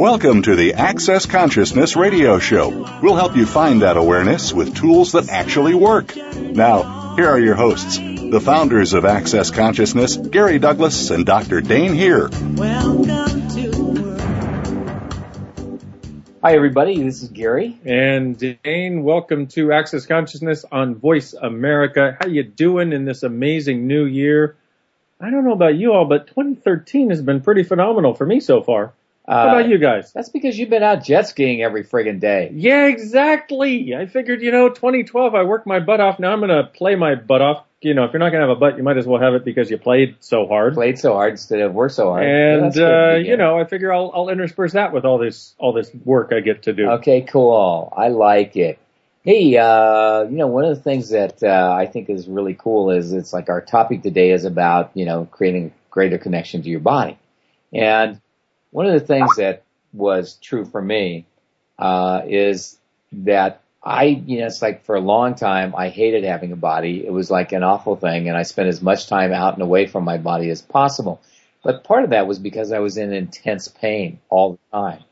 Welcome to the Access Consciousness Radio Show. We'll help you find that awareness with tools that actually work. Now, here are your hosts, the founders of Access Consciousness, Gary Douglas and Dr. Dain Heer. Welcome to. Hi, everybody. This is Gary. And Dain, welcome to Access Consciousness on Voice America. How you doing in this amazing new year? I don't know about you all, but 2013 has been pretty phenomenal for me so far. How Uh, about you guys? That's because you've been out jet skiing every friggin' day. Yeah, exactly. I figured, you know, 2012, I worked my butt off. Now I'm to play my butt off. You know, if you're not to have a butt, you might as well have it because you played so hard. Played so hard instead of worked so hard. and good uh, you know, I figure I'll I'll intersperse that with all this all this work I get to do. Okay, cool. I like it. Hey, uh, you know, one of the things that uh, I think is really cool is it's like our topic today is about you know creating greater connection to your body, and one of the things that was true for me uh, is that I, you know, it's like for a long time I hated having a body. It was like an awful thing, and I spent as much time out and away from my body as possible. But part of that was because I was in intense pain all the time.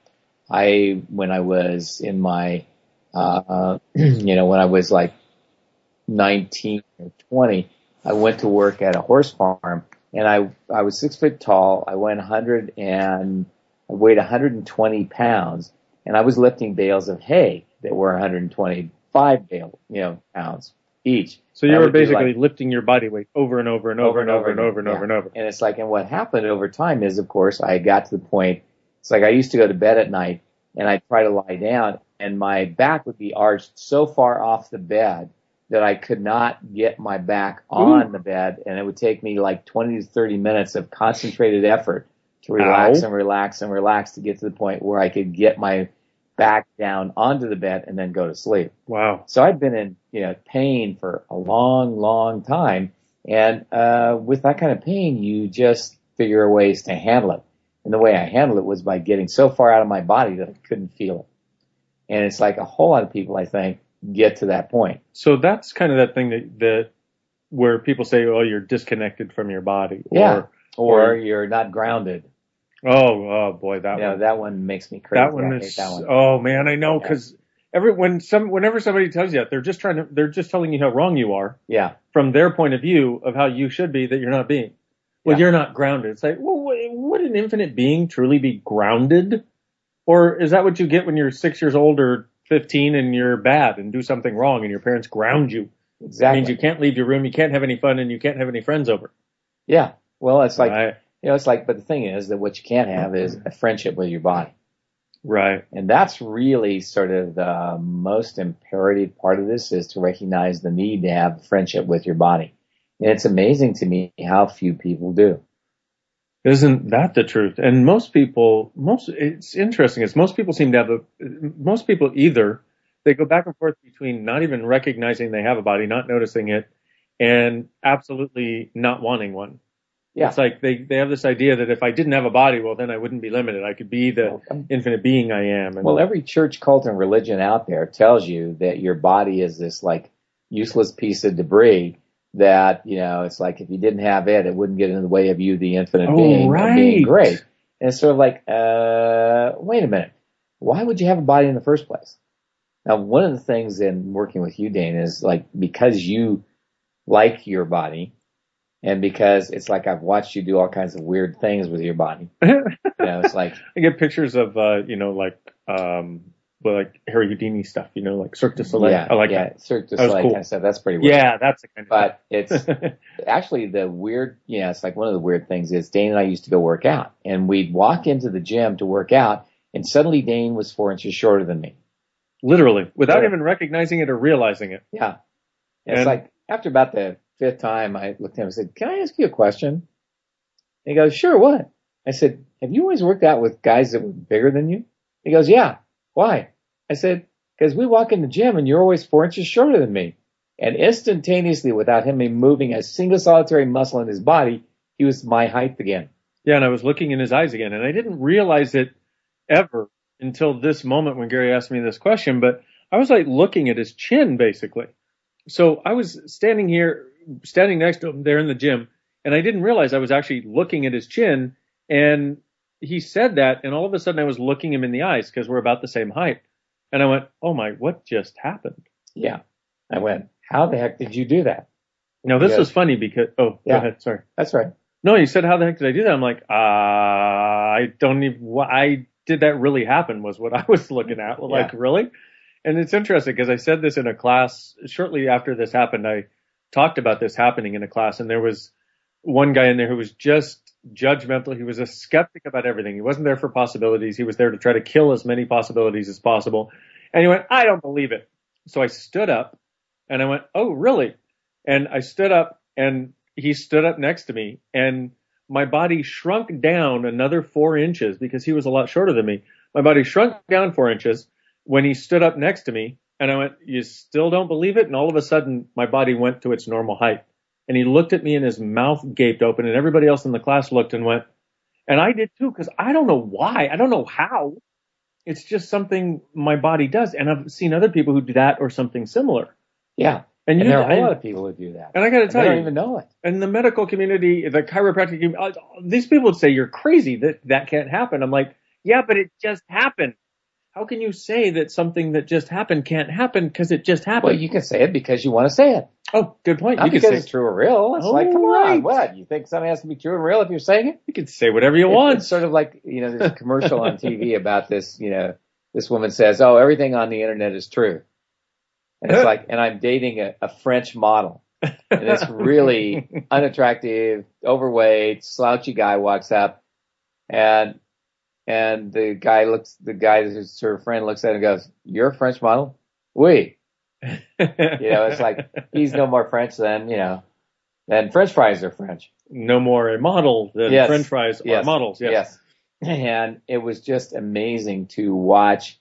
I, when I was in my, uh, you know, when I was like 19 or 20, I went to work at a horse farm and I, I was six foot tall. I weighed 100 and I weighed 120 pounds and I was lifting bales of hay that were 125 bale, you know, pounds each. so you were basically like, lifting your body weight over and over and over and over and over and over and over. and it's like, and what happened over time is, of course, I got to the point. It's like I used to go to bed at night and I'd try to lie down, and my back would be arched so far off the bed that I could not get my back on the bed, and it would take me like 20 to 30 minutes of concentrated effort to relax Ow. and relax and relax to get to the point where I could get my back down onto the bed and then go to sleep. Wow. So I'd been in, you know, pain for a long, long time. And, uh, with that kind of pain, you just figure ways to handle it. And the way I handled it was by getting so far out of my body that I couldn't feel it. And it's like a whole lot of people, I think, get to that point. So that's kind of that thing that that where people say, "Oh, you're disconnected from your body." Yeah. Or, Or you're not grounded. oh, oh boy, that know, one. that one makes me crazy. that one is. that one. Oh man, I know Yeah. because every when some whenever somebody tells you that, they're just trying to they're just telling you how wrong you are Yeah. from their point of view of how you should be that you're not being. Well, Yeah. you're not grounded. It's like, well, would an infinite being truly be grounded? Or is that what you get when you're six years old or 15 and you're bad and do something wrong and your parents ground you? It Exactly. means you can't leave your room, you can't have any fun, and you can't have any friends over. yeah. Well, it's like, right. you know, it's like, but the thing is that what you can't have is a friendship with your body. Right. And that's really sort of the most imperative part of this is to recognize the need to have friendship with your body. And it's amazing to me how few people do. Isn't that the truth? And most people, most, it's interesting is most people seem to have a, most people either, they go back and forth between not even recognizing they have a body, not noticing it, and absolutely not wanting one. Yeah. It's like they, they have this idea that if I didn't have a body, well, then I wouldn't be limited. I could be the infinite being I am. And Well, every church, cult, and religion out there tells you that your body is this like useless piece of debris that, you know, it's like if you didn't have it, it wouldn't get in the way of you, the infinite Oh, being, of being great. And it's sort of like, uh, wait a minute. Why would you have a body in the first place? Now, one of the things in working with you, Dain, is like because you like your body and because it's like I've watched you do all kinds of weird things with your body. You know, it's like, I get pictures of, uh, you know, like, um, like Harry Houdini stuff, you know, like Cirque du Soleil. yeah, I like yeah, that. Cirque du That Soleil cool. kind of stuff. That's pretty weird. Yeah, that's the kind of But it's actually the weird, yeah, it's like one of the weird things is Dain and I used to go work out and we'd walk into the gym to work out and suddenly Dain was four inches shorter than me. Literally, without Yeah. even recognizing it or realizing it. Yeah. And it's And- like after about the fifth time, I looked at him and said, "Can I ask you a question?" And he goes, "Sure. What?" I said, "Have you always worked out with guys that were bigger than you?" He goes, "Yeah. Why?" I said, "Because we walk in the gym and you're always four inches shorter than me." And instantaneously, without him moving a single solitary muscle in his body, he was my height again. Yeah, and I was looking in his eyes again, and I didn't realize it ever until this moment when Gary asked me this question, but I was like looking at his chin basically. So I was standing here, standing next to him there in the gym, and I didn't realize I was actually looking at his chin, and he said that, and all of a sudden I was looking him in the eyes because we're about the same height. And I went, oh my, what just happened? Yeah. I went, "How the heck did you do that?" No, this was funny because, oh, Yeah. go ahead, sorry. That's right. No, you said, how the heck did I do that? I'm like, uh, I don't even, why did that really happen was what I was looking at. Like, really? And it's interesting because I said this in a class shortly after this happened. I talked about this happening in a class and there was one guy in there who was just judgmental. He was a skeptic about everything. He wasn't there for possibilities. He was there to try to kill as many possibilities as possible. And he went, I don't believe it. So I stood up and I went, Oh, really? And I stood up and he stood up next to me and my body shrunk down another four inches because he was a lot shorter than me. My body shrunk down four inches when he stood up next to me and I went, you still don't believe it? And all of a sudden my body went to its normal height and he looked at me and his mouth gaped open and everybody else in the class looked and went, and I did too, cause I don't know why. I don't know how. It's just something my body does. And I've seen other people who do that or something similar. Yeah. And, And you there are a lot of people who do that. and I got to tell you, don't even know it. And the medical community, the chiropractic, community, uh, these people would say you're crazy that that can't happen. I'm like, yeah, but it just happened. How can you say that something that just happened can't happen because it just happened? Well, you can say it because you want to say it. Oh, good point. Not You can say it's true or real. It's Oh, like, come right. on, what? You think something has to be true and real if you're saying it? you can say whatever you It- want. It's sort of like, you know, there's a commercial on TV about this, you know, this woman says, oh, everything on the internet is true. And it's like, and I'm dating a, a French model. And this really unattractive, overweight, slouchy guy walks up and, and the guy looks, the guy who's her friend looks at him and goes, you're a French model? Oui. You know, it's like, he's no more French than, you know, than French fries are French. no more a model than Yes. French fries Yes. are models. Yes. Yes. And it was just amazing to watch,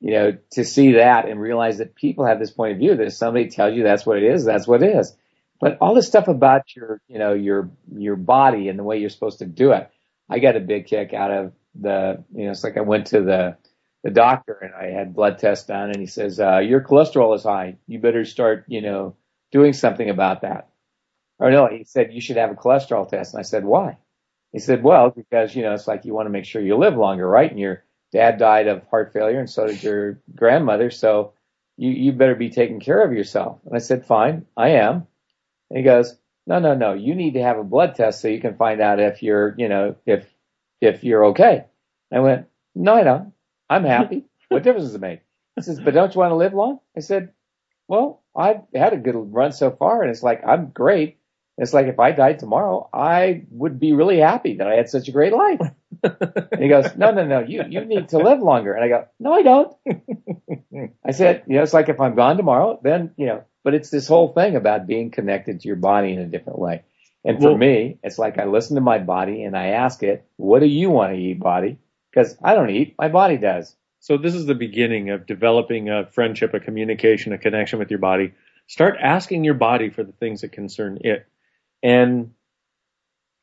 you know, to see that and realize that people have this point of view that if somebody tells you that's what it is, that's what it is. But all this stuff about your, you know, your, your body and the way you're supposed to do it, I got a big kick out of the, you know, it's like I went to the, the doctor and I had blood tests done and he says, uh, your cholesterol is high. You better start, you know, doing something about that. Or no, he said you should have a cholesterol test. And I said, why? He said, well, because, you know, it's like you want to make sure you live longer, right? And your dad died of heart failure and so did your grandmother. So you, you better be taking care of yourself. And I said, fine, I am. And he goes, no, no, no, you need to have a blood test so you can find out if you're, you know, if, if you're okay. I went, no, I don't. I'm happy. what difference does it make? He says, but don't you want to live long? I said, well, I've had a good run so far and it's like, I'm great. It's like if I died tomorrow, I would be really happy that I had such a great life. and he goes, no, no, no, you, you need to live longer. And I go, no, I don't. I said, you know, it's like if I'm gone tomorrow, then, you know, but it's this whole thing about being connected to your body in a different way. And for Well- me, it's like I listen to my body and I ask it, what do you want to eat, body? Because I don't eat, my body does. So this is the beginning of developing a friendship, a communication, a connection with your body. Start asking your body for the things that concern it. And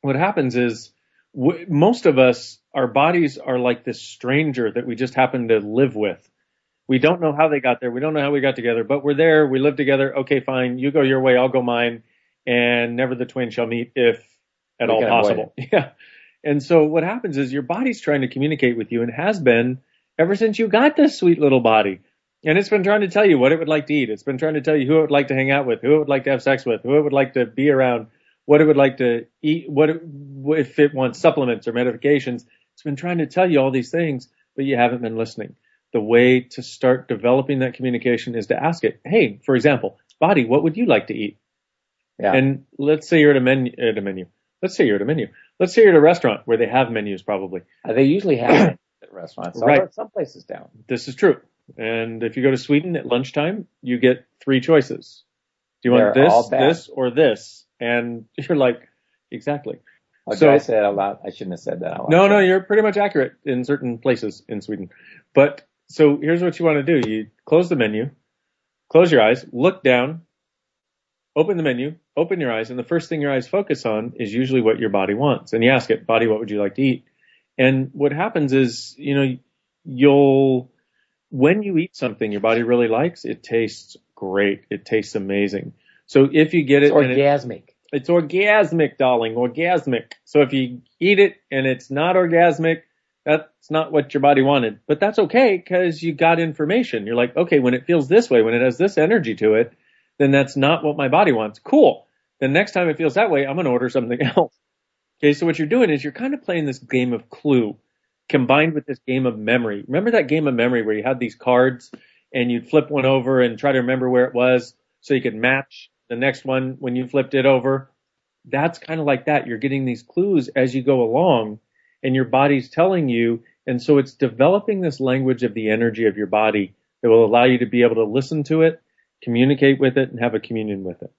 what happens is w- most of us, our bodies are like this stranger that we just happen to live with. We don't know how they got there. We don't know how we got together, but we're there. We live together. Okay, fine. You go your way. I'll go mine. And never the twain shall meet if at We all possible. Yeah. And so what happens is your body's trying to communicate with you and has been ever since you got this sweet little body. And it's been trying to tell you what it would like to eat. It's been trying to tell you who it would like to hang out with, who it would like to have sex with, who it would like to be around, what it would like to eat, what it, if it wants supplements or medications. It's been trying to tell you all these things, but you haven't been listening. The way to start developing that communication is to ask it, hey, for example, body, what would you like to eat? Yeah. And let's say you're at a menu, at a menu. Let's say you're at a menu. Let's say you're at a restaurant where they have menus probably. Uh, they usually have at restaurants. Right. Some places don't. This is true. And if you go to Sweden at lunchtime, you get three choices. Do you want They're all this, this, or this? And you're like, exactly. Oh, So- I that out loud? I shouldn't have said that out loud. No, no, you're pretty much accurate in certain places in Sweden. But so here's what you want to do. You close the menu, close your eyes, look down, open the menu, open your eyes, and the first thing your eyes focus on is usually what your body wants. And you ask it, body, what would you like to eat? And what happens is, you know, you'll, when you eat something your body really likes, it tastes great. It tastes amazing. So if you get It's it, it orgasmic. it's orgasmic, darling, orgasmic. So if you eat it and it's not orgasmic, that's not what your body wanted. But that's okay because you got information. You're like, okay, when it feels this way, when it has this energy to it, then that's not what my body wants. Cool. Then next time it feels that way, I'm going to order something else. Okay, so what you're doing is you're kind of playing this game of clue combined with this game of memory. Remember that game of memory where you had these cards and you'd flip one over and try to remember where it was so you could match the next one when you flipped it over? That's kind of like that. You're getting these clues as you go along and your body's telling you. And so it's developing this language of the energy of your body that will allow you to be able to listen to it, communicate with it, and have a communion with it.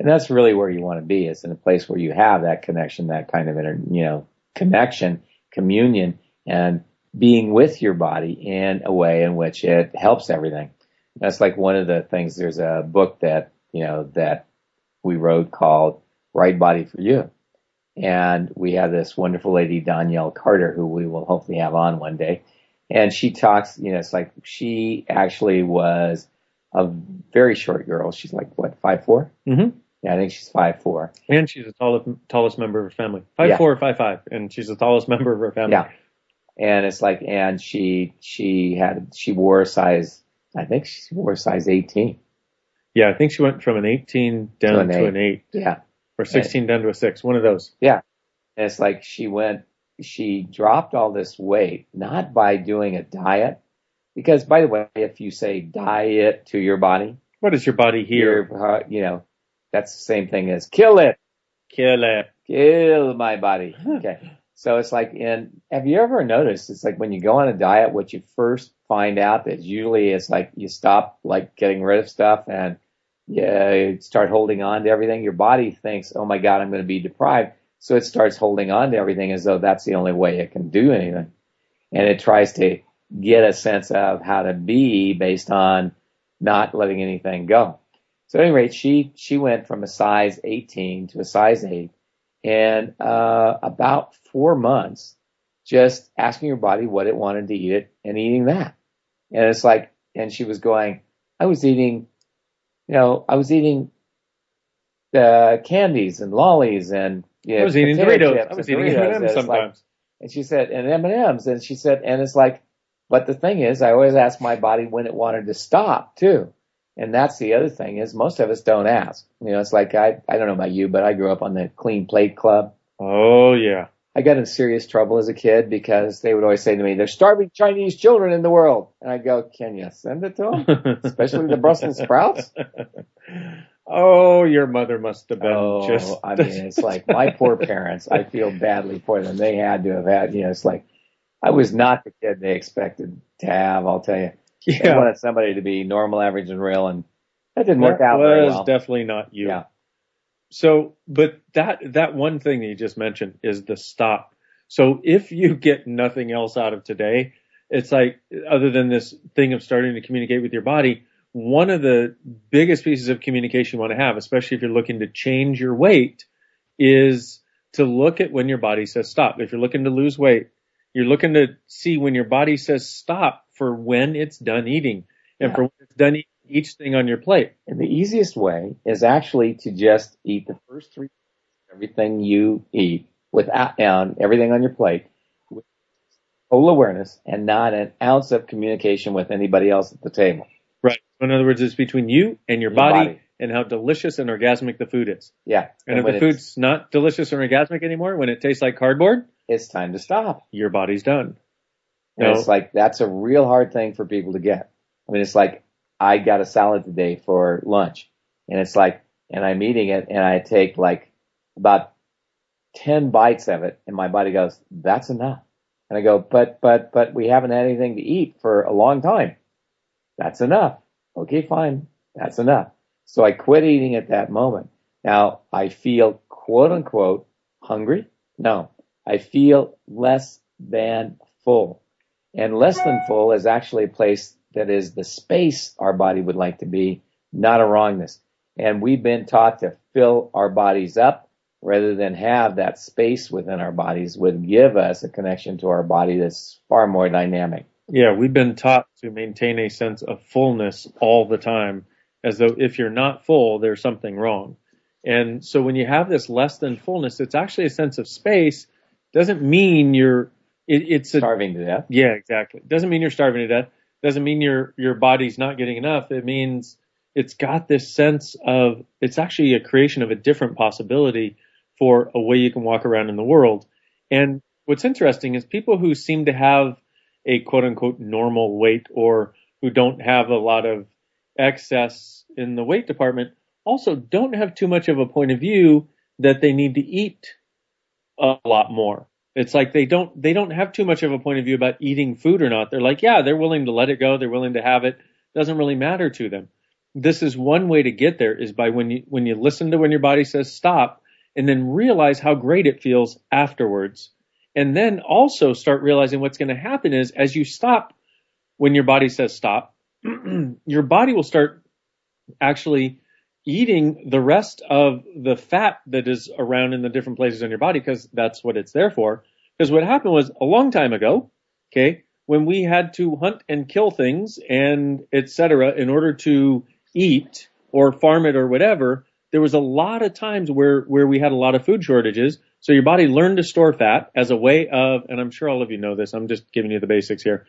And that's really where you want to be. Is in a place where you have that connection, that kind of inter, you know, connection, communion, and being with your body in a way in which it helps everything. That's like one of the things. There's a book that you know that we wrote called "Right Body for You," and we have this wonderful lady Danielle Carter who we will hopefully have on one day, and she talks. You know, it's like she actually was a very short girl. She's like what five four. Mm-hmm. Yeah, I think she's five four. And she's the tallest, tallest member of her family. Five Yeah. four or five five, and she's the tallest member of her family. Yeah. And it's like, and she, she had, she wore a size, I think she wore a size 18. Yeah, I think she went from an 18 down To an to eight. an 8, Yeah. or 16 down to a 6, one of those. Yeah. And it's like she went, she dropped all this weight, not by doing a diet. Because by the way, if you say diet to your body, What does your body hear? you're, uh, you know, that's the same thing as kill it, Kill it. kill my body. Okay. So it's like, and have you ever noticed? It's like when you go on a diet, what you first find out is usually it's like you stop like getting rid of stuff and yeah, you start holding on to everything. Your body thinks, oh my God, I'm going to be deprived. So it starts holding on to everything as though that's the only way it can do anything. And it tries to get a sense of how to be based on not letting anything go. So at any rate, she, she went from a size 18 to a size 8 and uh, about four months just asking her body what it wanted to eat it and eating that. And it's like, and she was going, I was eating, you know, I was eating uh, candies and lollies and you know, I was eating Doritos. I was and eating Doritos. And M&Ms like- sometimes. and she said, and M and M's, and she said, and it's like, but the thing is, I always ask my body when it wanted to stop too. And that's the other thing is most of us don't ask. You know, it's like I I don't know about you, but I grew up on the clean plate club. Oh, yeah. I got in serious trouble as a kid because they would always say to me, "There's starving Chinese children in the world," and I go, "Can you send it to them?" Especially the Brussels sprouts. oh, your mother must have been Oh, just. I mean, it's like my poor parents. I feel badly for them. They had to have had, you know, it's like I was not the kid they expected to have. I'll tell you, they yeah. wanted somebody to be normal, average, and real, and that didn't work That out very was well. definitely not you. Yeah. So, but that, that one thing that you just mentioned is the stop. So if you get nothing else out of today, it's like, other than this thing of starting to communicate with your body, one of the biggest pieces of communication you want to have, especially if you're looking to change your weight, is to look at when your body says stop. If you're looking to lose weight, you're looking to see when your body says stop for when it's done eating and Yeah. for when it's done eating each thing on your plate. And the easiest way is actually to just eat the first three everything you eat without and everything on your plate with total awareness and not an ounce of communication with anybody else at the table. Right. So in other words, it's between you and your, Your body, body. and how delicious and orgasmic the food is. Yeah. And, when if the food's not delicious and orgasmic anymore, when it tastes like cardboard, it's time to stop. your body's done. And No. it's like that's a real hard thing for people to get. I mean, it's like I got a salad today for lunch, and it's like, and I'm eating it, and I take like about ten bites of it, and my body goes, "That's enough." And I go, but, but, but we haven't had anything to eat for a long time. That's enough. Okay, fine. That's enough. So I quit eating at that moment. Now I feel quote unquote hungry. No, I feel less than full. And less than full is actually a place that is the space our body would like to be, not a wrongness. And we've been taught to fill our bodies up rather than have that space within our bodies would give us a connection to our body that's far more dynamic. Yeah, we've been taught to maintain a sense of fullness all the time, as though if you're not full, there's something wrong. And so when you have this less than fullness, it's actually a sense of space. Doesn't mean you're it, it's a, starving to death. Yeah, exactly. Doesn't mean you're starving to death. Doesn't mean your your body's not getting enough. It means it's got this sense of it's actually a creation of a different possibility for a way you can walk around in the world. And what's interesting is people who seem to have a quote unquote normal weight or who don't have a lot of excess in the weight department also don't have too much of a point of view that they need to eat a lot more. It's like they don't they don't have too much of a point of view about eating food or not. They're like, yeah, they're willing to let it go, they're willing to have it. Doesn't really matter to them. This is one way to get there is by when you when you listen to when your body says stop and then realize how great it feels afterwards. And then also start realizing what's going to happen is as you stop when your body says stop, your body will start actually eating the rest of the fat that is around in the different places in your body because that's what it's there for. Because what happened was a long time ago, okay, when we had to hunt and kill things and etc. in order to eat or farm it or whatever, there was a lot of times where where we had a lot of food shortages. So your body learned to store fat as a way of, and I'm sure all of you know this. I'm just giving you the basics here,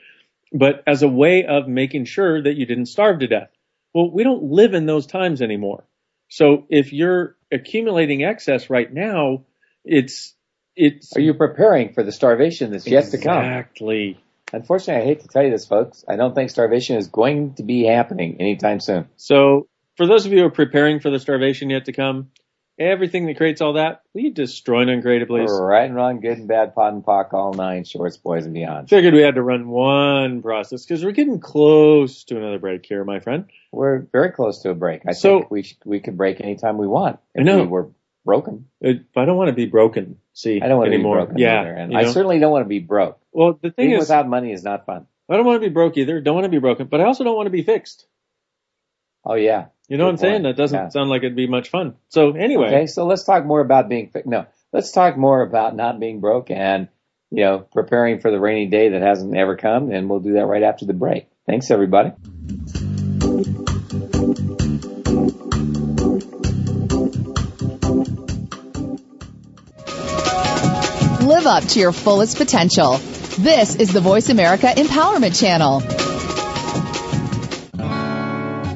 but as a way of making sure that you didn't starve to death. Well, we don't live in those times anymore. So if you're accumulating excess right now, it's it's. Are you preparing for the starvation that's yet to come? Exactly. Unfortunately, I hate to tell you this, folks. I don't think starvation is going to be happening anytime soon. So for those of you who are preparing for the starvation yet to come, everything that creates all that, we destroy and uncreate it, please? Right and wrong, good and bad, POD and POC, all nine, shorts, boys, and beyond. Figured we had to run one process because we're getting close to another break here, my friend. We're very close to a break. I So- think we sh- we could break anytime we want. If I know. we were broken. It, I don't want to be broken. See, I don't want to be broken yeah, either, and I know? certainly don't want to be broke. well, the thing Being is, without money is not fun. I don't want to be broke either. Don't want to be broken, but I also don't want to be fixed. Oh yeah. You know Good what I'm saying? That doesn't Yeah. sound like it'd be much fun. So anyway, Okay, so let's talk more about being fi- no. Let's talk more about not being broke and you know preparing for the rainy day that hasn't ever come, and we'll do that right after the break. Thanks, everybody. Live up to your fullest potential. This is the Voice America Empowerment Channel.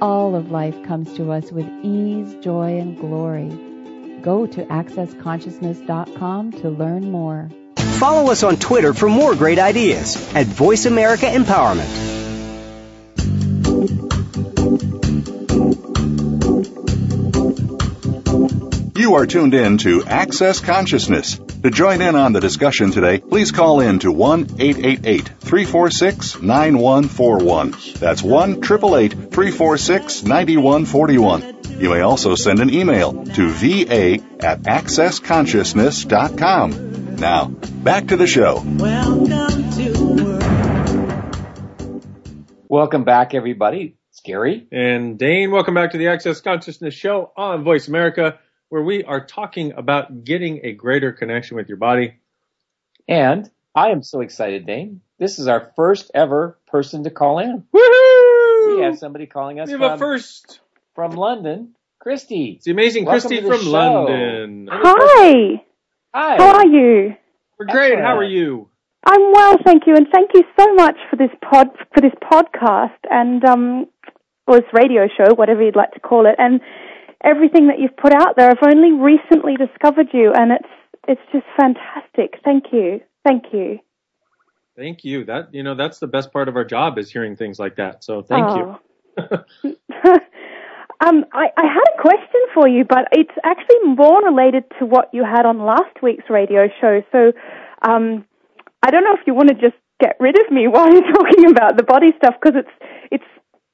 All of life comes to us with ease, joy, and glory. Go to AccessConsciousness.com to learn more. Follow us on Twitter for more great ideas at Voice America Empowerment. You are tuned in to Access Consciousness. To join in on the discussion today, please call in to 1 888 346 9141. That's 1 888 346 9141. You may also send an email to va at accessconsciousness.com. Now, back to the show. Welcome to the. Welcome back, everybody. It's Gary. And Dain, welcome back to the Access Consciousness Show on Voice America, where we are talking about getting a greater connection with your body. And I am so excited, Dain. This is our first ever person to call in. Woohoo! We have somebody calling us We have from, a first. from London. Christy. It's the amazing Welcome Christy from show. London. Hi. Hi. How are you? We're great. Excellent. How are you? I'm well, thank you, and thank you so much for this pod for this podcast and um or this radio show, whatever you'd like to call it, and everything that you've put out there. I've only recently discovered you, and it's it's just fantastic. Thank you, thank you. Thank you. That you know that's the best part of our job is hearing things like that. So thank you. you. um, I, I had a question for you, but it's actually more related to what you had on last week's radio show. So, um, I don't know if you want to just get rid of me while you're talking about the body stuff because it's it's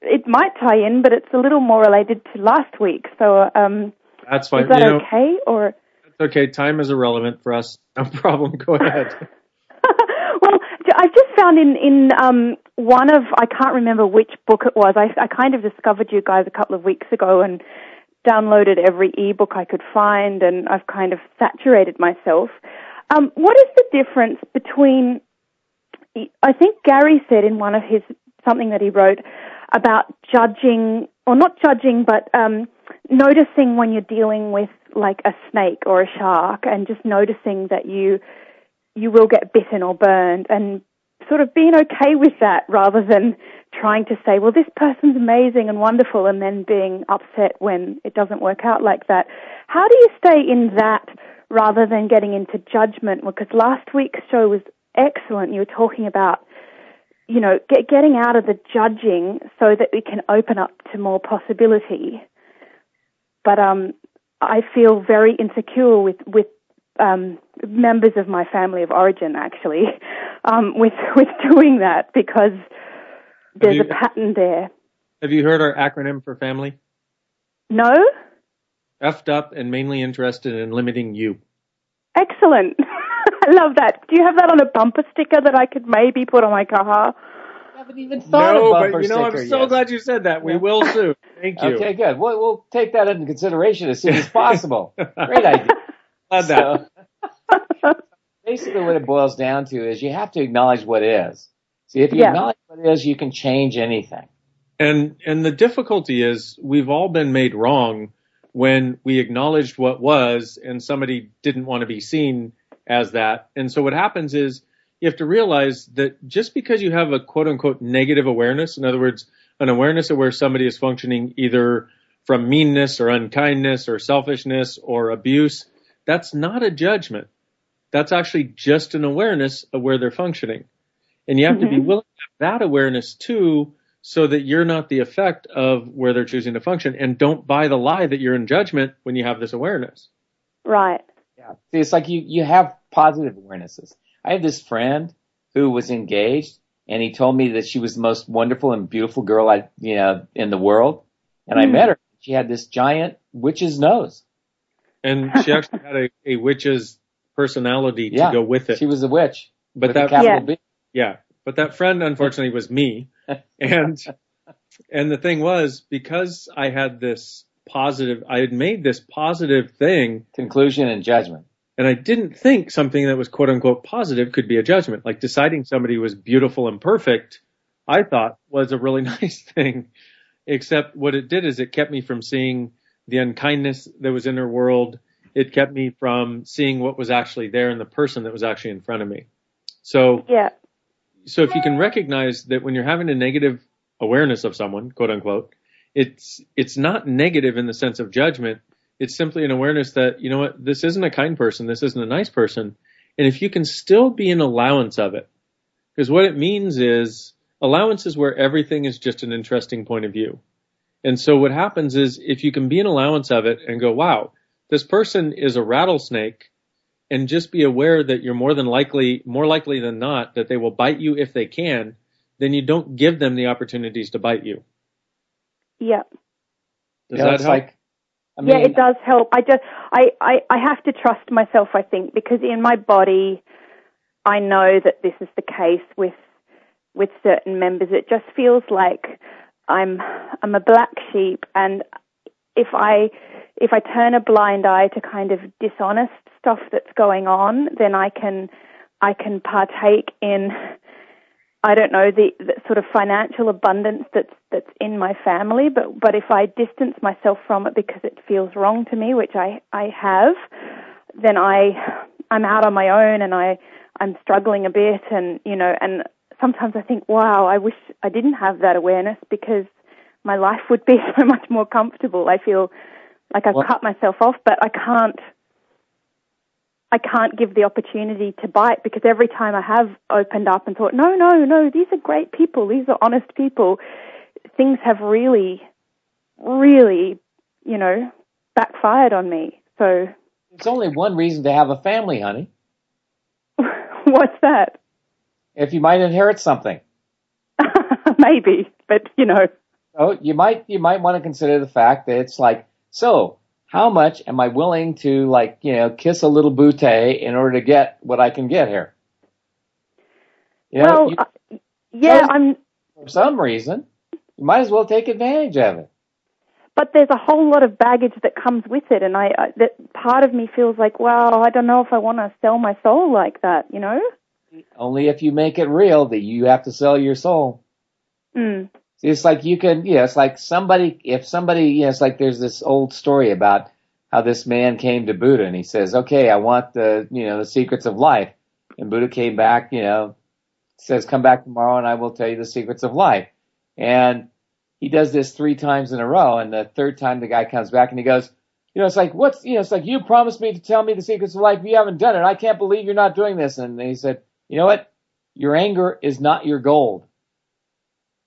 it might tie in, but it's a little more related to last week. So, um, That's fine. is that you know, okay? Or okay. Time is irrelevant for us. No problem. Go ahead. well, I've just found in in um, one of I can't remember which book it was. I, I kind of discovered you guys a couple of weeks ago and downloaded every ebook I could find, and I've kind of saturated myself. Um, what is the difference between? I think Gary said in one of his something that he wrote about judging, or not judging, but um, noticing when you're dealing with like a snake or a shark, and just noticing that you you will get bitten or burned and sort of being okay with that rather than trying to say, well, this person's amazing and wonderful and then being upset when it doesn't work out like that. How do you stay in that rather than getting into judgment? Because last week's show was excellent. You were talking about, you know, get, getting out of the judging so that we can open up to more possibility. But, um, I feel very insecure with, with um, members of my family of origin actually um, with with doing that because there's you- a pattern there. Have you heard our acronym for family? No, Effed up and mainly interested in limiting you. excellent. I love that. Do you have that on a bumper sticker that I could maybe put on my car? I haven't even thought no, of bumper but you know, I'm so yet. glad you said that. We will soon. Thank you. Okay, good. We'll, we'll take that into consideration as soon as possible. Great idea. Glad that. So, basically, what it boils down to is you have to acknowledge what is. See, if you Yeah. acknowledge what is, you can change anything. And and the difficulty is we've all been made wrong when we acknowledged what was and somebody didn't want to be seen as that. And so what happens is you have to realize that just because you have a quote unquote negative awareness, in other words, an awareness of where somebody is functioning either from meanness or unkindness or selfishness or abuse, that's not a judgment. That's actually just an awareness of where they're functioning. And you have to be mm-hmm. willing to have that awareness too, so that you're not the effect of where they're choosing to function. And don't buy the lie that you're in judgment when you have this awareness. Right. Yeah. See, it's like you, you have positive awarenesses. I have this friend who was engaged and he told me that she was the most wonderful and beautiful girl I, you know, in the world. And I Hmm. met her. She had this giant witch's nose. And she actually had a, a witch's personality Yeah. to go with it. She was a witch. but that, Yeah. B. yeah, but that friend unfortunately was me. And, and the thing was, because I had this positive, I had made this positive thing Conclusion and judgment. and I didn't think something that was quote unquote positive could be a judgment. Like deciding somebody was beautiful and perfect, I thought was a really nice thing. except what it did is it kept me from seeing the unkindness that was in her world. It kept me from seeing what was actually there in the person that was actually in front of me. So, Yeah. so if you can recognize that when you're having a negative awareness of someone, quote unquote, it's, it's not negative in the sense of judgment. It's simply an awareness that, you know what, this isn't a kind person. This isn't a nice person. And if you can still be an allowance of it, because what it means is allowance is where everything is just an interesting point of view. And so what happens is if you can be an allowance of it and go, wow, this person is a rattlesnake and just be aware that you're more than likely, more likely than not, that they will bite you if they can, then you don't give them the opportunities to bite you. Yeah. Does Yeah, that help? like, I yeah, it does help. I just, I, I, I have to trust myself, I think, because in my body, I know that this is the case with, with certain members. It just feels like I'm, I'm a black sheep and if I, if I turn a blind eye to kind of dishonest stuff that's going on, then I can, I can partake in, I don't know the, the sort of financial abundance that's that's in my family, but but if I distance myself from it because it feels wrong to me, which I I have, then I I'm out on my own and I I'm struggling a bit, and you know, and sometimes I think, wow, I wish I didn't have that awareness because my life would be so much more comfortable. I feel like I've Well- cut myself off, but I can't I can't give the opportunity to bite because every time I have opened up and thought, no, no, no, these are great people, these are honest people, things have really, really, you know, backfired on me. So, it's only one reason to have a family, honey. what's that? If you might inherit something. Maybe, but you know, So you might you might want to consider the fact that it's like, so how much am I willing to like, you know, kiss a little bootay in order to get what I can get here? You know, well, you- uh, yeah, I'm, for some reason, you might as well take advantage of it. but there's a whole lot of baggage that comes with it, and I, I that part of me feels like, well, I don't know if I want to sell my soul like that, you know? Only if you make it real that you have to sell your soul. Mm. It's like you can, you know, it's like somebody, if somebody, you know, it's like there's this old story about how this man came to Buddha and he says, okay, I want the, you know, the secrets of life. And Buddha came back, you know, says, come back tomorrow and I will tell you the secrets of life. And he does this three times in a row. And the third time the guy comes back and he goes, you know, it's like, what's, you know, it's like, you promised me to tell me the secrets of life. You haven't done it. I can't believe you're not doing this. And he said, you know what? Your anger is not your gold.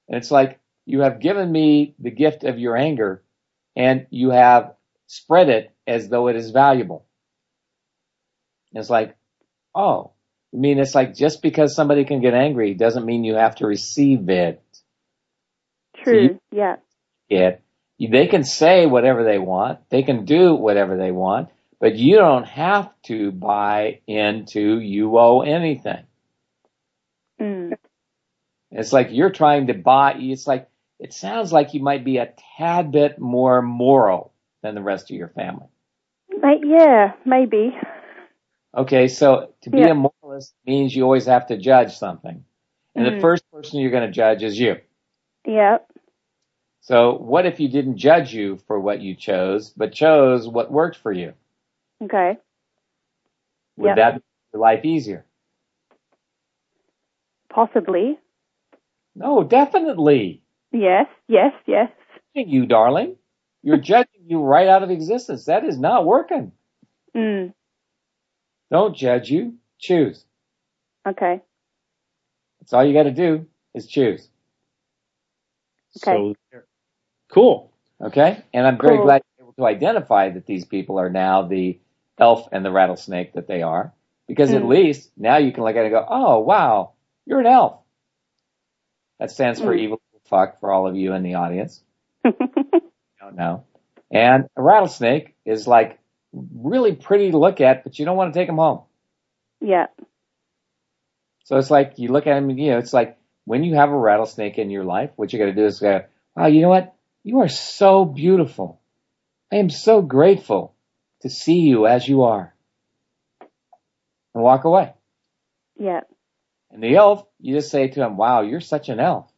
And it's like, you have given me the gift of your anger and you have spread it as though it is valuable. And it's like, oh, I mean, it's like just because somebody can get angry doesn't mean you have to receive it. True. you- yeah. It, they can say whatever they want. They can do whatever they want, but you don't have to buy into you owe anything. Mm. It's like you're trying to buy, it's like, it sounds like you might be a tad bit more moral than the rest of your family. Yeah, maybe. Okay, so to be Yeah. a moralist means you always have to judge something. And the Mhm. first person you're going to judge is you. Yep. So what if you didn't judge you for what you chose, but chose what worked for you? Okay. Would Yep. that make your life easier? Possibly. No, definitely. Yes. Yes. Yes. You, darling. You're judging you right out of existence. That is not working. Mm. Don't judge you. Choose. Okay. That's all you got to do is choose. Okay. So, cool. Okay? And I'm very glad you're able to identify that these people are now the elf and the rattlesnake that they are. Because at Mm. least now you can look at it and go, oh, wow, you're an elf. That stands for Mm. evil fuck for all of you in the audience. don't know. And a rattlesnake is like really pretty to look at, but you don't want to take them home. yeah. So it's like you look at them, you know, it's like when you have a rattlesnake in your life, what you got to do is go, wow, you know what? You are so beautiful. I am so grateful to see you as you are. And walk away. Yeah. And the elf, you just say to him, wow, you're such an elf.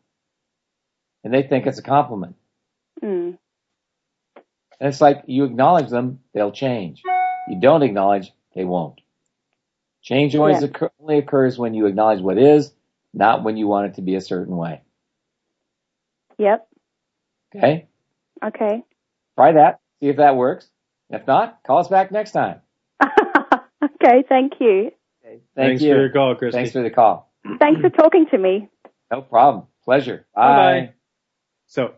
And they think it's a compliment. Mm. And it's like you acknowledge them, they'll change. You don't acknowledge, they won't. Change always Yeah. occur, only occurs when you acknowledge what is, not when you want it to be a certain way. Yep. Okay? Okay. Try that. See if that works. If not, call us back next time. okay. Thank you. Thank Thanks you. for your call, Christy. Thanks for the call. Thanks for talking to me. No problem. Pleasure. Bye-bye. So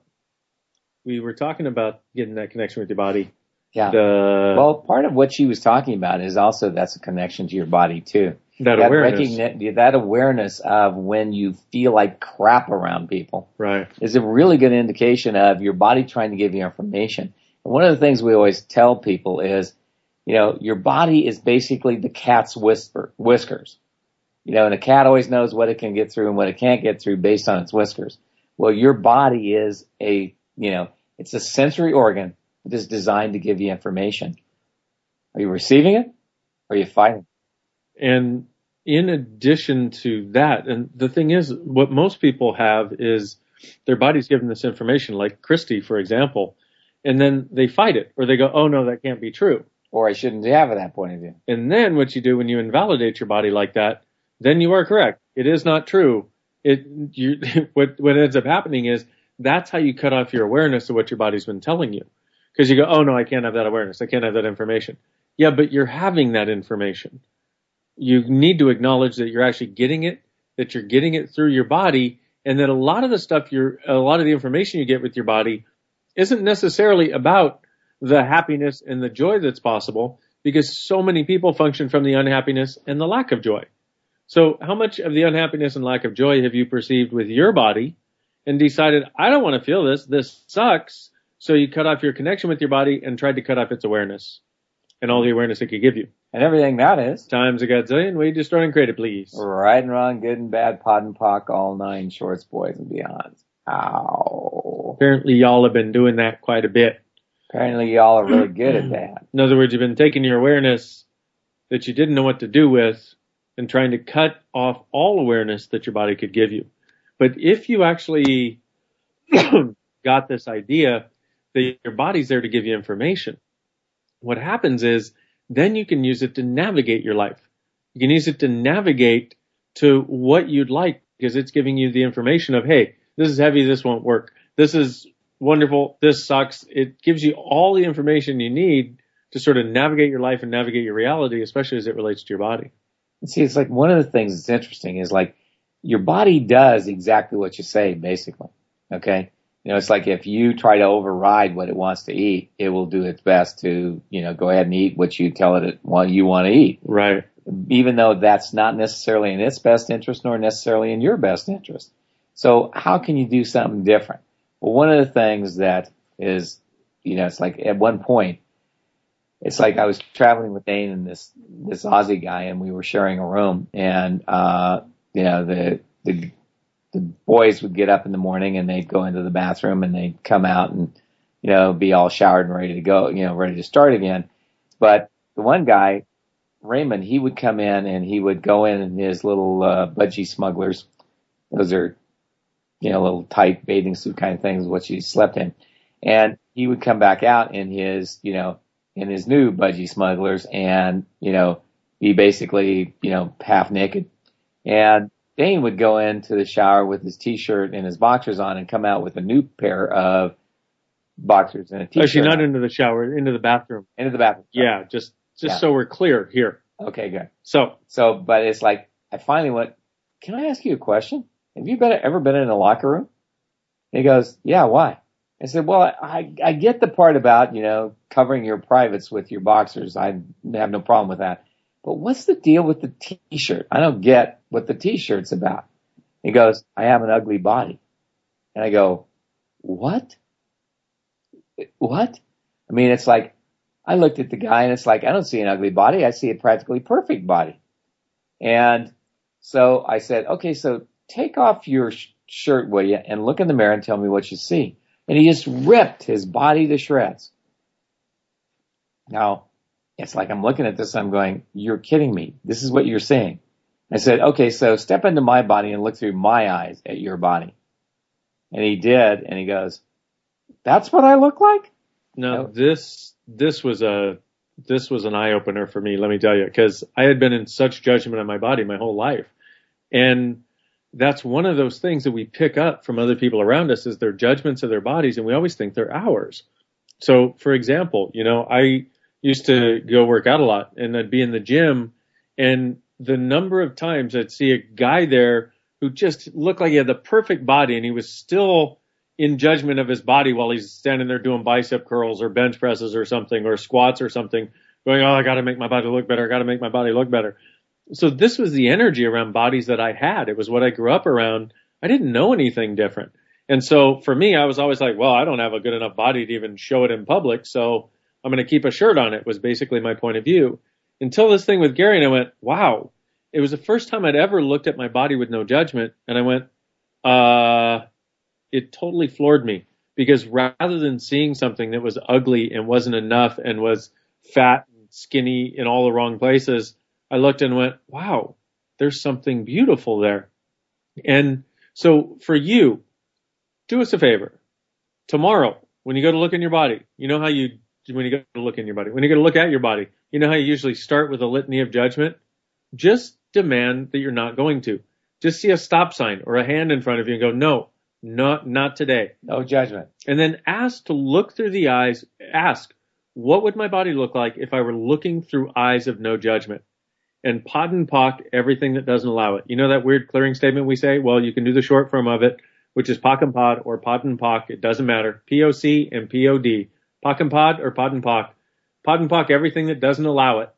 we were talking about getting that connection with your body. Yeah. The well, part of what she was talking about is also that's a connection to your body too. that awareness. recogni- that awareness of when you feel like crap around people Right. is a really good indication of your body trying to give you information. And one of the things we always tell people is, you know, your body is basically the cat's whisper, whiskers. You know, and a cat always knows what it can get through and what it can't get through based on its whiskers. Well, your body is a, you know, it's a sensory organ that is designed to give you information. Are you receiving it? Or are you fighting? And in addition to that, and the thing is, what most people have is their body's given this information, like Christy, for example, and then they fight it or they go, oh no, that can't be true. Or I shouldn't have at that point of view. And then what you do when you invalidate your body like that, then you are correct. It is not true. It, you, what, what ends up happening is that's how you cut off your awareness of what your body's been telling you. Cause you go, oh no, I can't have that awareness. I can't have that information. Yeah, but you're having that information. You need to acknowledge that you're actually getting it, that you're getting it through your body, and that a lot of the stuff you're, a lot of the information you get with your body isn't necessarily about the happiness and the joy that's possible because so many people function from the unhappiness and the lack of joy. So how much of the unhappiness and lack of joy have you perceived with your body and decided, I don't want to feel this. This sucks. So you cut off your connection with your body and tried to cut off its awareness and all the awareness it could give you. And everything that is. Times a godzillion. We destroy and create it, please. Right and wrong, good and bad, POD and POC, all nine shorts, boys and beyonds. Ow. Apparently y'all have been doing that quite a bit. Apparently y'all are really good at that. In other words, you've been taking your awareness that you didn't know what to do with and trying to cut off all awareness that your body could give you. But if you actually got this idea that your body's there to give you information, what happens is then you can use it to navigate your life. You can use it to navigate to what you'd like because it's giving you the information of, hey, this is heavy, this won't work. This is wonderful, this sucks. It gives you all the information you need to sort of navigate your life and navigate your reality, especially as it relates to your body. See, it's like one of the things that's interesting is like your body does exactly what you say, basically. Okay. You know, it's like if you try to override what it wants to eat, it will do its best to, you know, go ahead and eat what you tell it what you want to eat. Right. Even though that's not necessarily in its best interest nor necessarily in your best interest. So how can you do something different? Well, one of the things that is, you know, it's like at one point, it's like I was traveling with Dain and this, this Aussie guy and we were sharing a room and, uh, you know, the, the, the boys would get up in the morning and they'd go into the bathroom and they'd come out and, you know, be all showered and ready to go, you know, ready to start again. But the one guy, Raymond, he would come in and he would go in in his little, uh, budgie smugglers. Those are, you know, little tight bathing suit kind of things, what she slept in. And he would come back out in his, you know, in his new budgie smugglers and, you know, be basically, you know, half naked. And Dain would go into the shower with his t-shirt and his boxers on and come out with a new pair of boxers and a t-shirt. Actually, not into the shower, into the bathroom. into the bathroom. Yeah, just just Yeah. so we're clear here. Okay, good. So, So, but it's like, I finally went, can I ask you a question? Have you been, ever been in a locker room? And he goes, yeah, why? I said, well, I, I get the part about, you know, covering your privates with your boxers. I have no problem with that. But what's the deal with the t-shirt? I don't get what the t-shirt's about. He goes, I have an ugly body. And I go, what? What? I mean, it's like, I looked at the guy and it's like, I don't see an ugly body. I see a practically perfect body. And so I said, okay, so take off your sh- shirt, will you, and look in the mirror and tell me what you see. And he just ripped his body to shreds. Now, it's like I'm looking at this, and I'm going, you're kidding me. This is what you're saying. I said, okay, so step into my body and look through my eyes at your body. And he did, and he goes, that's what I look like. No, this this was a this was an eye opener for me. Let me tell you, because I had been in such judgment on my body my whole life, and that's one of those things that we pick up from other people around us is their judgments of their bodies, and we always think they're ours. So, for example, you know, I used to go work out a lot, and I'd be in the gym, and the number of times I'd see a guy there who just looked like he had the perfect body, and he was still in judgment of his body while he's standing there doing bicep curls or bench presses or something or squats or something, going, "Oh, I got to make my body look better. I got to make my body look better." So this was the energy around bodies that I had. It was what I grew up around. I didn't know anything different. And so for me, I was always like, well, I don't have a good enough body to even show it in public. So I'm going to keep a shirt on it was basically my point of view until this thing with Gary. And I went, wow, it was the first time I'd ever looked at my body with no judgment. And I went, uh, it totally floored me because rather than seeing something that was ugly and wasn't enough and was fat and skinny in all the wrong places, I looked and went, wow, there's something beautiful there. And so for you, do us a favor. Tomorrow, when you go to look in your body, you know how you, when you go to look in your body, when you go to look at your body, you know how you usually start with a litany of judgment? Just demand that you're not going to. Just see a stop sign or a hand in front of you and go, no, not, not today. No judgment. And then ask to look through the eyes, ask, what would my body look like if I were looking through eyes of no judgment? And POD and POC everything that doesn't allow it. You know that weird clearing statement we say? Well, you can do the short form of it, which is POC and POD or POD and POC. It doesn't matter. POC and POD. POC and POD or POD and POC. POD and POC everything that doesn't allow it.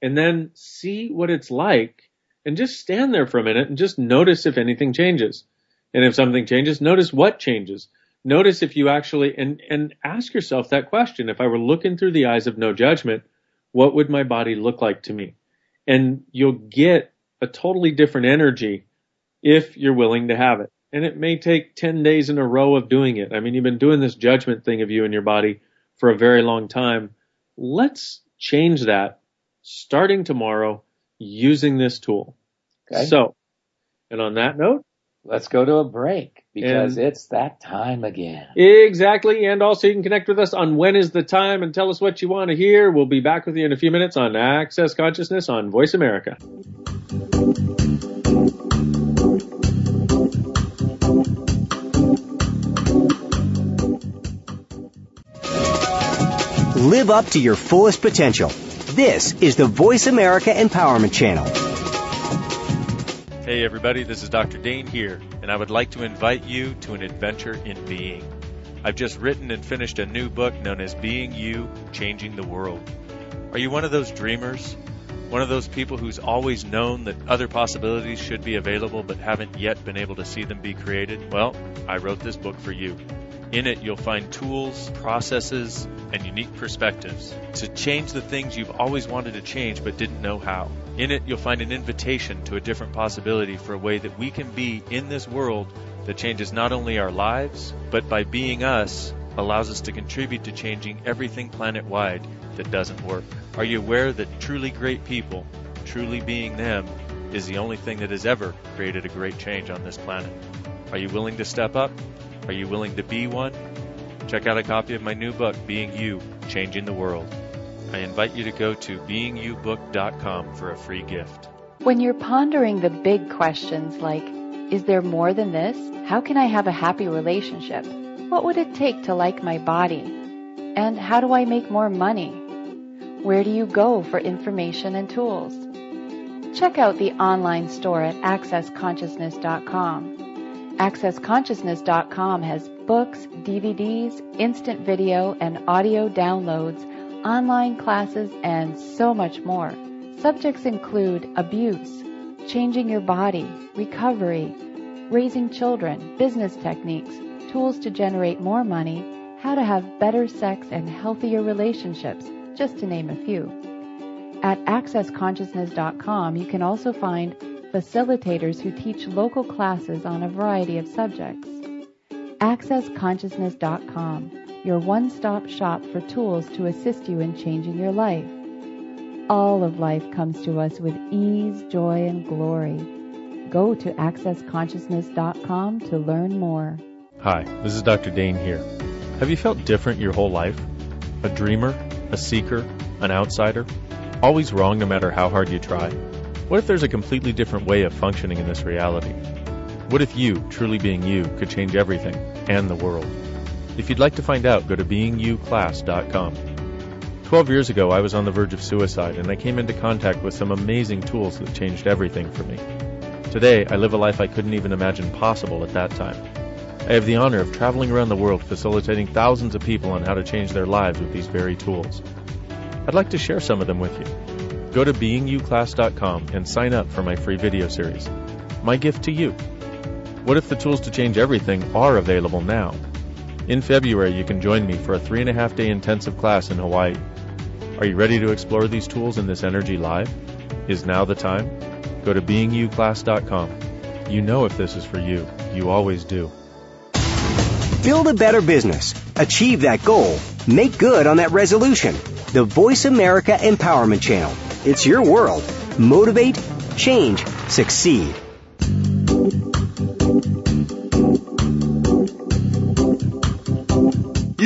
And then see what it's like and just stand there for a minute and just notice if anything changes. And if something changes, notice what changes. Notice if you actually, and, and ask yourself that question. If I were looking through the eyes of no judgment, what would my body look like to me? And you'll get a totally different energy if you're willing to have it. And it may take 10 days in a row of doing it. I mean, you've been doing this judgment thing of you and your body for a very long time. Let's change that starting tomorrow using this tool. Okay. So, and on that note, let's go to a break because and it's that time again. Exactly. And also you can connect with us on when is the time and tell us what you want to hear. We'll be back with you in a few minutes on Access Consciousness on Voice America. Live up to your fullest potential. This is the Voice America Empowerment Channel. Hey everybody, this is Dr. Dain Heer, and I would like to invite you to an adventure in being. I've just written and finished a new book known as Being You, Changing the World. Are you one of those dreamers? One of those people who's always known that other possibilities should be available but haven't yet been able to see them be created? Well, I wrote this book for you. In it, you'll find tools, processes, and unique perspectives to change the things you've always wanted to change but didn't know how. In it, you'll find an invitation to a different possibility for a way that we can be in this world that changes not only our lives, but by being us, allows us to contribute to changing everything planet wide that doesn't work. Are you aware that truly great people, truly being them, is the only thing that has ever created a great change on this planet? Are you willing to step up? Are you willing to be one? Check out a copy of my new book, Being You, Changing the World. I invite you to go to beingyoubook.com for a free gift. When you're pondering the big questions like, is there more than this? How can I have a happy relationship? What would it take to like my body? And how do I make more money? Where do you go for information and tools? Check out the online store at accessconsciousness.com. AccessConsciousness.com has books, DVDs, instant video, and audio downloads, online classes, and so much more. Subjects include abuse, changing your body, recovery, raising children, business techniques, tools to generate more money, how to have better sex and healthier relationships, just to name a few. At accessconsciousness.com, you can also find facilitators who teach local classes on a variety of subjects. AccessConsciousness.com, your one-stop shop for tools to assist you in changing your life. All of life comes to us with ease, joy, and glory. Go to AccessConsciousness.com to learn more. Hi, this is Dr. Dain Heer. Have you felt different your whole life? A dreamer? A seeker? An outsider? Always wrong no matter how hard you try? What if there's a completely different way of functioning in this reality? What if you, truly being you, could change everything and the world? If you'd like to find out, go to beingyouclass.com. Twelve years ago, I was on the verge of suicide, and I came into contact with some amazing tools that changed everything for me. Today, I live a life I couldn't even imagine possible at that time. I have the honor of traveling around the world facilitating thousands of people on how to change their lives with these very tools. I'd like to share some of them with you. Go to beingyouclass.com and sign up for my free video series. My gift to you. What if the tools to change everything are available now? In February, you can join me for a three and a half day intensive class in Hawaii. Are you ready to explore these tools in this energy live? Is now the time? Go to beingyouclass.com. You know if this is for you. You always do. Build a better business. Achieve that goal. Make good on that resolution. The Voice America Empowerment Channel. It's your world. Motivate, change, succeed.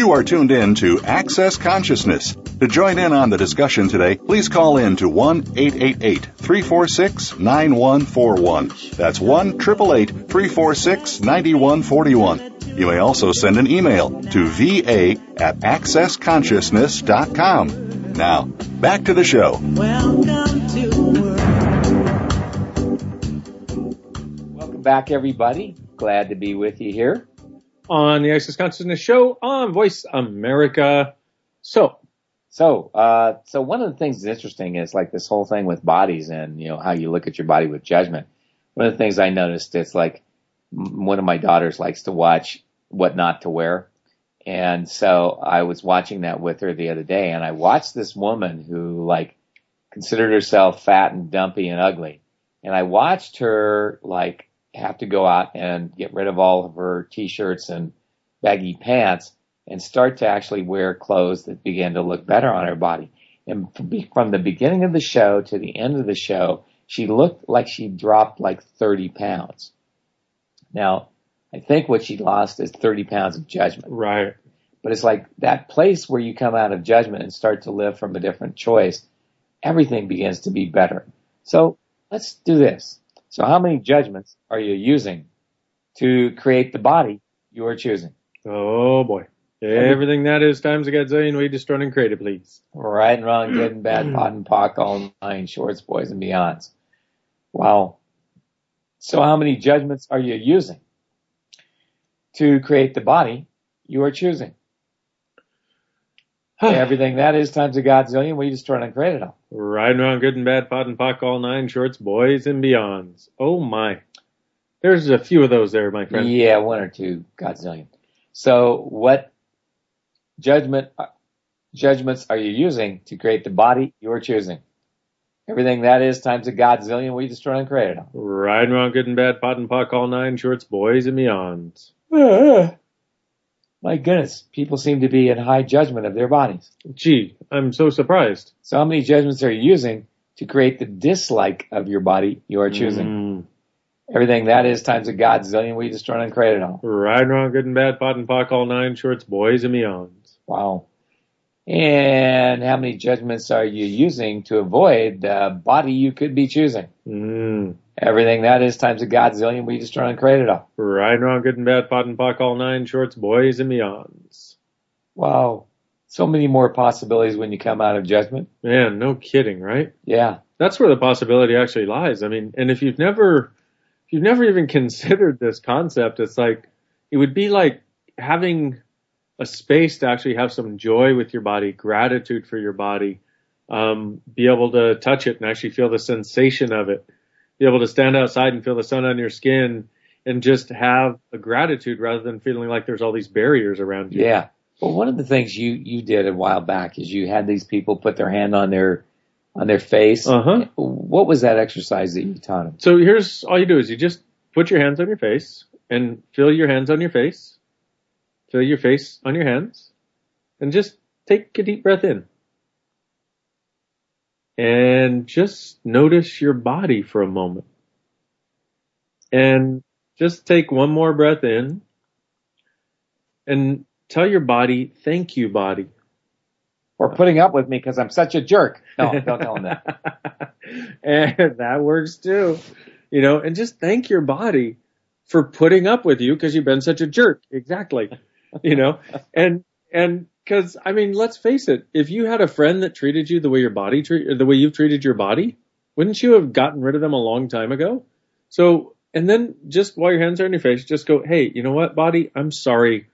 You are tuned in to Access Consciousness. To join in on the discussion today, please call in to 1 888 346 9141. That's 1 888 346 9141. You may also send an email to va at accessconsciousness.com. Now, back to the show. Welcome to Welcome back, everybody. Glad to be with you here. On the Access Consciousness Show on Voice America. So, So, uh, so one of the things that's interesting is like this whole thing with bodies and, you know, how you look at your body with judgment. One of the things I noticed is like one of my daughters likes to watch what not to wear. And so I was watching that with her the other day and I watched this woman who like considered herself fat and dumpy and ugly. And I watched her like have to go out and get rid of all of her t-shirts and baggy pants and start to actually wear clothes that began to look better on her body. And from the beginning of the show to the end of the show, she looked like she dropped like 30 pounds. Now, I think what she lost is 30 pounds of judgment. right. But it's like that place where you come out of judgment and start to live from a different choice, everything begins to be better. So let's do this. So how many judgments are you using to create the body you are choosing? Oh boy. Everything that is times a gazillion, we destroy and create it, please. Right and wrong, good and bad, POD and POC, all nine, shorts, boys and beyonds. Wow. So how many judgments are you using to create the body you are choosing? Everything that is times a godzillion, we destroy and create it all. Riding around good and bad, POD and POC, all nine shorts, boys and beyonds. Oh my. There's a few of those there, my friend. Yeah, one or two godzillion. So what judgment uh, judgments are you using to create the body you are choosing? Everything that is times a godzillion, we destroy and create it all. Riding around good and bad, POD and POC, all nine shorts, boys and beyonds. Uh, uh. My goodness, people seem to be in high judgment of their bodies. Gee, I'm so surprised. So how many judgments are you using to create the dislike of your body you are choosing? Mm. Everything that is times a godzillion, we destroy and create it all. Right and wrong, good and bad, POD and POC, all nine shorts, boys and beyonds. Wow. And how many judgments are you using to avoid the body you could be choosing? Mm. Everything that is times a godzillion, we destroy and create it all. Right Riding around good and bad, POD and POC, all nine shorts, boys and beyonds. Wow. So many more possibilities when you come out of judgment. Man, no kidding, right? Yeah. That's where the possibility actually lies. I mean, and if you've never, if you've never even considered this concept, it's like, it would be like having a space to actually have some joy with your body, gratitude for your body, um, be able to touch it and actually feel the sensation of it, be able to stand outside and feel the sun on your skin and just have a gratitude rather than feeling like there's all these barriers around you. Yeah. Well, one of the things you, you did a while back is you had these people put their hand on their, on their face. Uh huh. What was that exercise that you taught them? So here's all you do is you just put your hands on your face and feel your hands on your face. Feel your face on your hands and just take a deep breath in. And just notice your body for a moment. And just take one more breath in and tell your body, thank you, body. Or putting up with me because I'm such a jerk. No, don't tell him that. and that works too. You know, and just thank your body for putting up with you because you've been such a jerk. Exactly. you know, and, and cause I mean, let's face it, if you had a friend that treated you the way your body treat, the way you've treated your body, wouldn't you have gotten rid of them a long time ago? So, and then just while your hands are on your face, just go, Hey, you know what, body? I'm sorry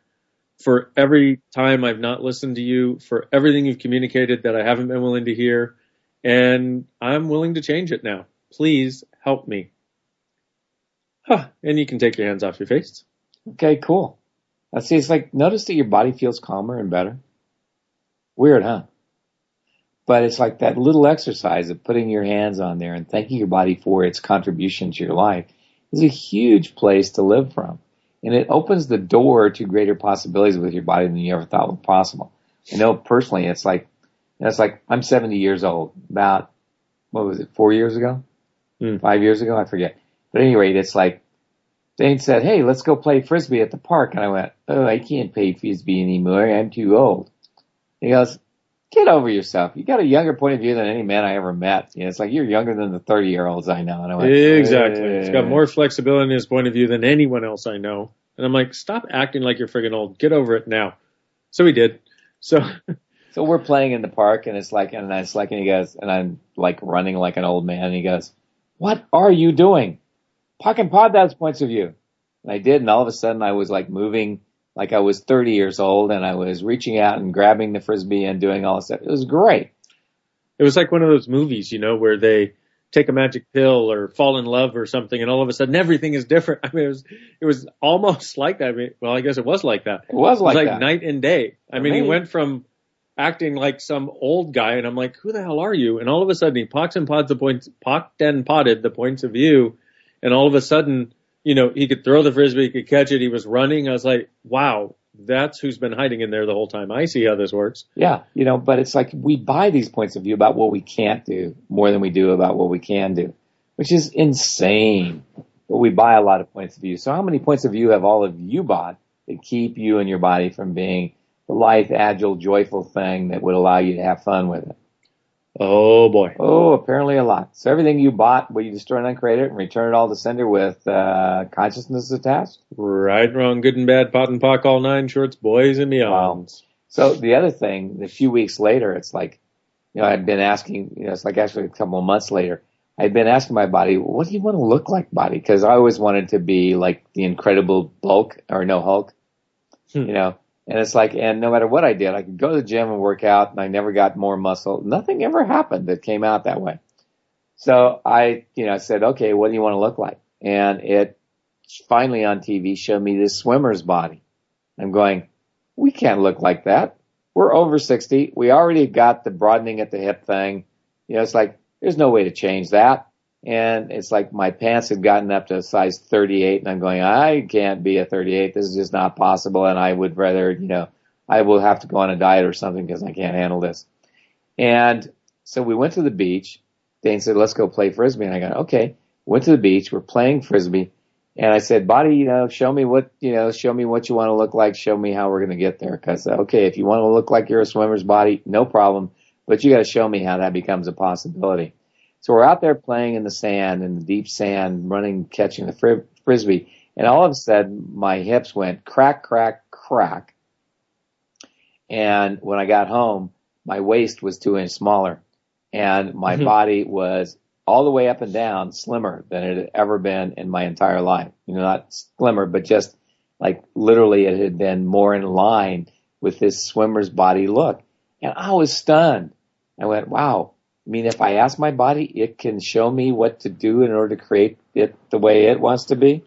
for every time I've not listened to you, for everything you've communicated that I haven't been willing to hear. And I'm willing to change it now. Please help me. Huh. And you can take your hands off your face. Okay, cool. I see. It's like notice that your body feels calmer and better. Weird, huh? But it's like that little exercise of putting your hands on there and thanking your body for its contribution to your life is a huge place to live from. And it opens the door to greater possibilities with your body than you ever thought was possible. I know personally, it's like, you know, it's like I'm 70 years old. About, what was it, four years ago? Mm. Five years ago? I forget. But at any rate, it's like, Dain said, hey, let's go play frisbee at the park. And I went, oh, I can't play frisbee anymore. I'm too old. He goes, get over yourself. You got a younger point of view than any man I ever met. You know, it's like you're younger than the 30 year olds I know. And I went, Exactly. He's got more flexibility in his point of view than anyone else I know. And I'm like, stop acting like you're friggin' old. Get over it now. So he did. So So we're playing in the park and it's like, and it's like, and he goes, and I'm like running like an old man. And he goes, what are you doing? And POD those points of view. And I did. And all of a sudden I was like moving like I was 30 years old and I was reaching out and grabbing the frisbee and doing all this stuff. It was great. it was like one of those movies, you know, where they take a magic pill or fall in love or something and all of a sudden everything is different. I mean, it was, it was almost like that. I mean, well, I guess it was like that. It was like, it was like that. night and day. I mean, he went from acting like some old guy and I'm like, who the hell are you? And all of a sudden he POCs and PODs the points, pocked and potted the points of view. And all of a sudden, you know, he could throw the frisbee, he could catch it. He was running. I was like, wow, that's who's been hiding in there the whole time. I see how this works. Yeah, you know, but it's like we buy these points of view about what we can't do more than we do about what we can do, which is insane. But we buy a lot of points of view. So how many points of view have all of you bought that keep you and your body from being the lithe, agile, joyful thing that would allow you to have fun with it? Oh boy. Oh, apparently a lot. So everything you bought, will you destroy and uncreate it and return it all to sender with uh, consciousness attached? Right, wrong, good and bad, POD and POC, all nine shorts, boys and beyonds. So the other thing, a few weeks later, it's like, you know, I'd been asking, you know, it's like actually a couple of months later, I'd been asking my body, what do you want to look like, body? Because I always wanted to be like the incredible bulk or no Hulk, Hmm. you know. And it's like, and no matter what I did, I could go to the gym and work out, and I never got more muscle. Nothing ever happened that came out that way. So I, you know, I said, okay, what do you want to look like? And it finally on TV showed me this swimmer's body. I'm going, we can't look like that. We're over 60. We already got the broadening at the hip thing. You know, it's like, there's no way to change that. And it's like my pants had gotten up to a size 38 and I'm going, I can't be a 38. This is just not possible. And I would rather, you know, I will have to go on a diet or something because I can't handle this. And so we went to the beach. Dain said, let's go play frisbee. And I go, okay. Went to the beach. We're playing frisbee. And I said, body, you know, show me what, you know, show me what you want to look like. Show me how we're going to get there. Cause, uh, okay, if you want to look like you're a swimmer's body, no problem. But you got to show me how that becomes a possibility. So we're out there playing in the sand, in the deep sand, running, catching the fri- frisbee. And all of a sudden, my hips went crack, crack, crack. And when I got home, my waist was two inches smaller and my Mhm. body was all the way up and down slimmer than it had ever been in my entire life. You know, not slimmer, but just like literally it had been more in line with this swimmer's body look. And I was stunned. I went, wow. I mean, if I ask my body, it can show me what to do in order to create it the way it wants to be.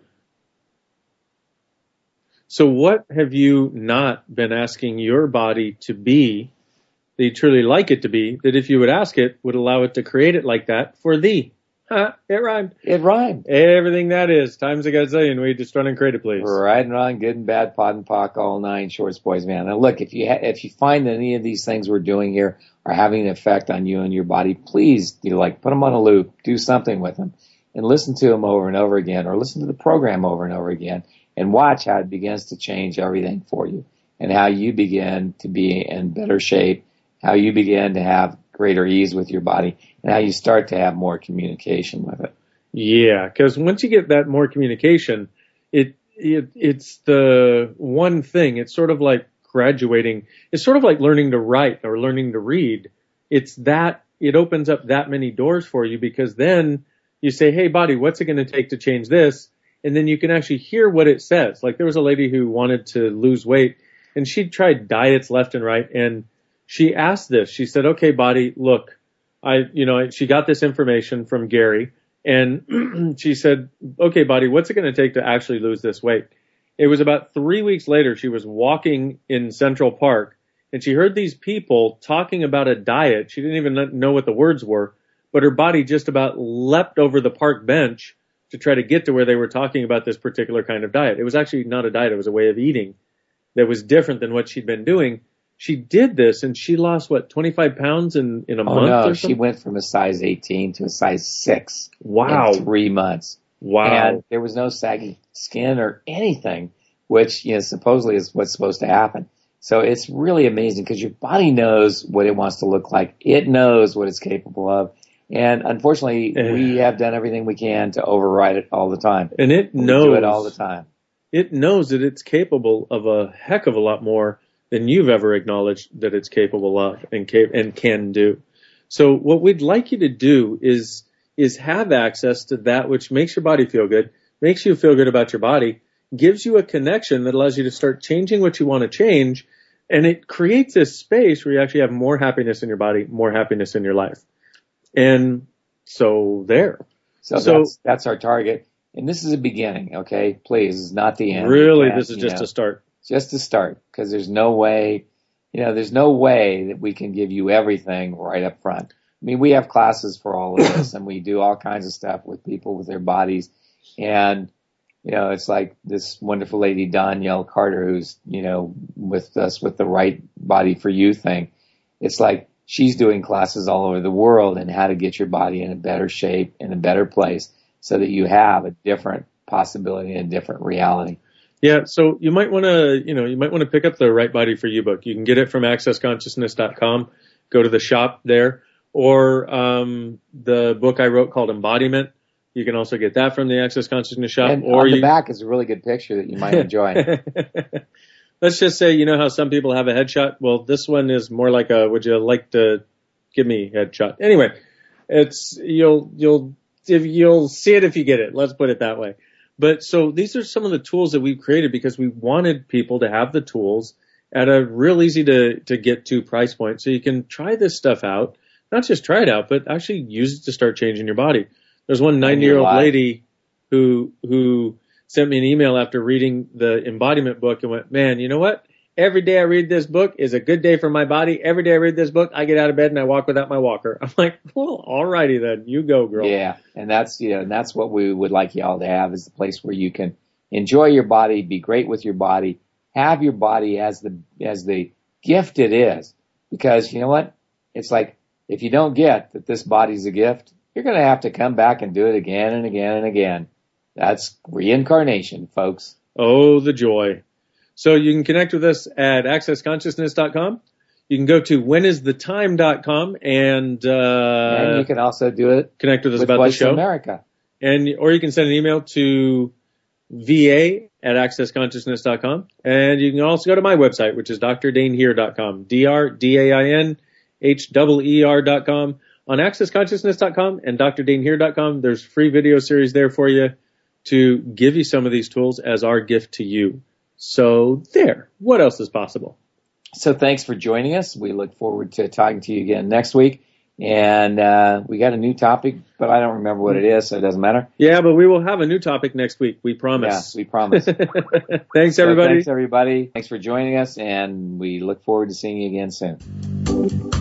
So what have you not been asking your body to be that you truly like it to be that if you would ask it would allow it to create it like that for thee? Huh, it rhymed. It rhymed. Everything that is, times a gazillion, we just run and create it, please. Right and wrong, good and bad, POD and POC, all nine shorts, boys, man. And look, if you ha- if you find any of these things we're doing here are having an effect on you and your body, please, know, like put them on a loop, do something with them, and listen to them over and over again, or listen to the program over and over again, and watch how it begins to change everything for you. and how you begin to be in better shape, how you begin to have greater ease with your body, and how you start to have more communication with it. Yeah, because once you get that more communication, it, it it's the one thing. It's sort of like graduating. It's sort of like learning to write or learning to read. It's that it opens up that many doors for you because then you say, "Hey, body, what's it going to take to change this?" And then you can actually hear what it says. Like there was a lady who wanted to lose weight, and she tried diets left and right, and she asked this. She said, "Okay, body, look, I, you know, she got this information from Gary." And she said, okay, body, what's it going to take to actually lose this weight? It was about three weeks later, she was walking in Central Park and she heard these people talking about a diet. She didn't even know what the words were, but her body just about leapt over the park bench to try to get to where they were talking about this particular kind of diet. It was actually not a diet. It was a way of eating that was different than what she'd been doing. She did this and she lost what, 25 pounds in, in a Oh month no, or she went from a size 18 to a size 6 Wow. in three months. Wow. And there was no saggy skin or anything, which, you know, supposedly is what's supposed to happen. So it's really amazing because your body knows what it wants to look like. It knows what it's capable of. And unfortunately, we eh. have done everything we can to override it all the time. And it We knows it all the time. It knows that it's capable of a heck of a lot more than you've ever acknowledged that it's capable of and and can do. So what we'd like you to do is is have access to that which makes your body feel good, makes you feel good about your body, gives you a connection that allows you to start changing what you want to change, and it creates this space where you actually have more happiness in your body, more happiness in your life. And so there. So, So- that's, that's our target. And this is a beginning, okay? Please, it's not the end. Really, this is just know, a start. just a start because there's no way, you know, there's no way that we can give you everything right up front. I mean, we have classes for all of this and we do all kinds of stuff with people with their bodies. And, you know, it's like this wonderful lady, Donnielle Carter, who's, you know, with us with the right body for you thing. It's like she's doing classes all over the world and how to get your body in a better shape, in a better place so that you have a different possibility and a different reality. Yeah, so you might want to, you know, you might want to pick up the Right Body for You book. You can get it from accessconsciousness.com. Go to the shop there, or um, the book I wrote called Embodiment. You can also get that from the Access Consciousness shop. And or on the you, back is a really good picture that you might enjoy. let's just say, you know how some people have a headshot. Well, this one is more like a. Would you like to give me a headshot? Anyway, it's you'll you'll if you'll see it if you get it. Let's put it that way. But so these are some of the tools that we've created because we wanted people to have the tools at a real easy to, to get to price point. So you can try this stuff out, not just try it out, but actually use it to start changing your body. There's one 90 year old lady who, who sent me an email after reading the embodiment book and went, man, you know what? Every day I read this book is a good day for my body. Every day I read this book, I get out of bed and I walk without my walker. I'm like, well, alrighty then, you go, girl. Yeah, and that's you know, and that's what we would like y'all to have is the place where you can enjoy your body, be great with your body, have your body as the as the gift it is. Because you know what? It's like if you don't get that this body's a gift, you're going to have to come back and do it again and again and again. That's reincarnation, folks. Oh, the joy. So you can connect with us at accessconsciousness.com. You can go to whenisthetime.com and, uh, and you can also do it connect with us with about the show. America. And, or you can send an email to va at accessconsciousness.com. And you can also go to my website, which is drdainheer.com. D-R-D-A-I-N-H-E-E-R.com. On accessconsciousness.com and drdainheer.com, there's free video series there for you to give you some of these tools as our gift to you. So there. What else is possible? So thanks for joining us. We look forward to talking to you again next week. And uh, we got a new topic, but I don't remember what it is, so it doesn't matter. Yeah, but we will have a new topic next week. We Yeah, promise. we promise. thanks So everybody. thanks everybody. Thanks for joining us, and we look forward to seeing you again soon.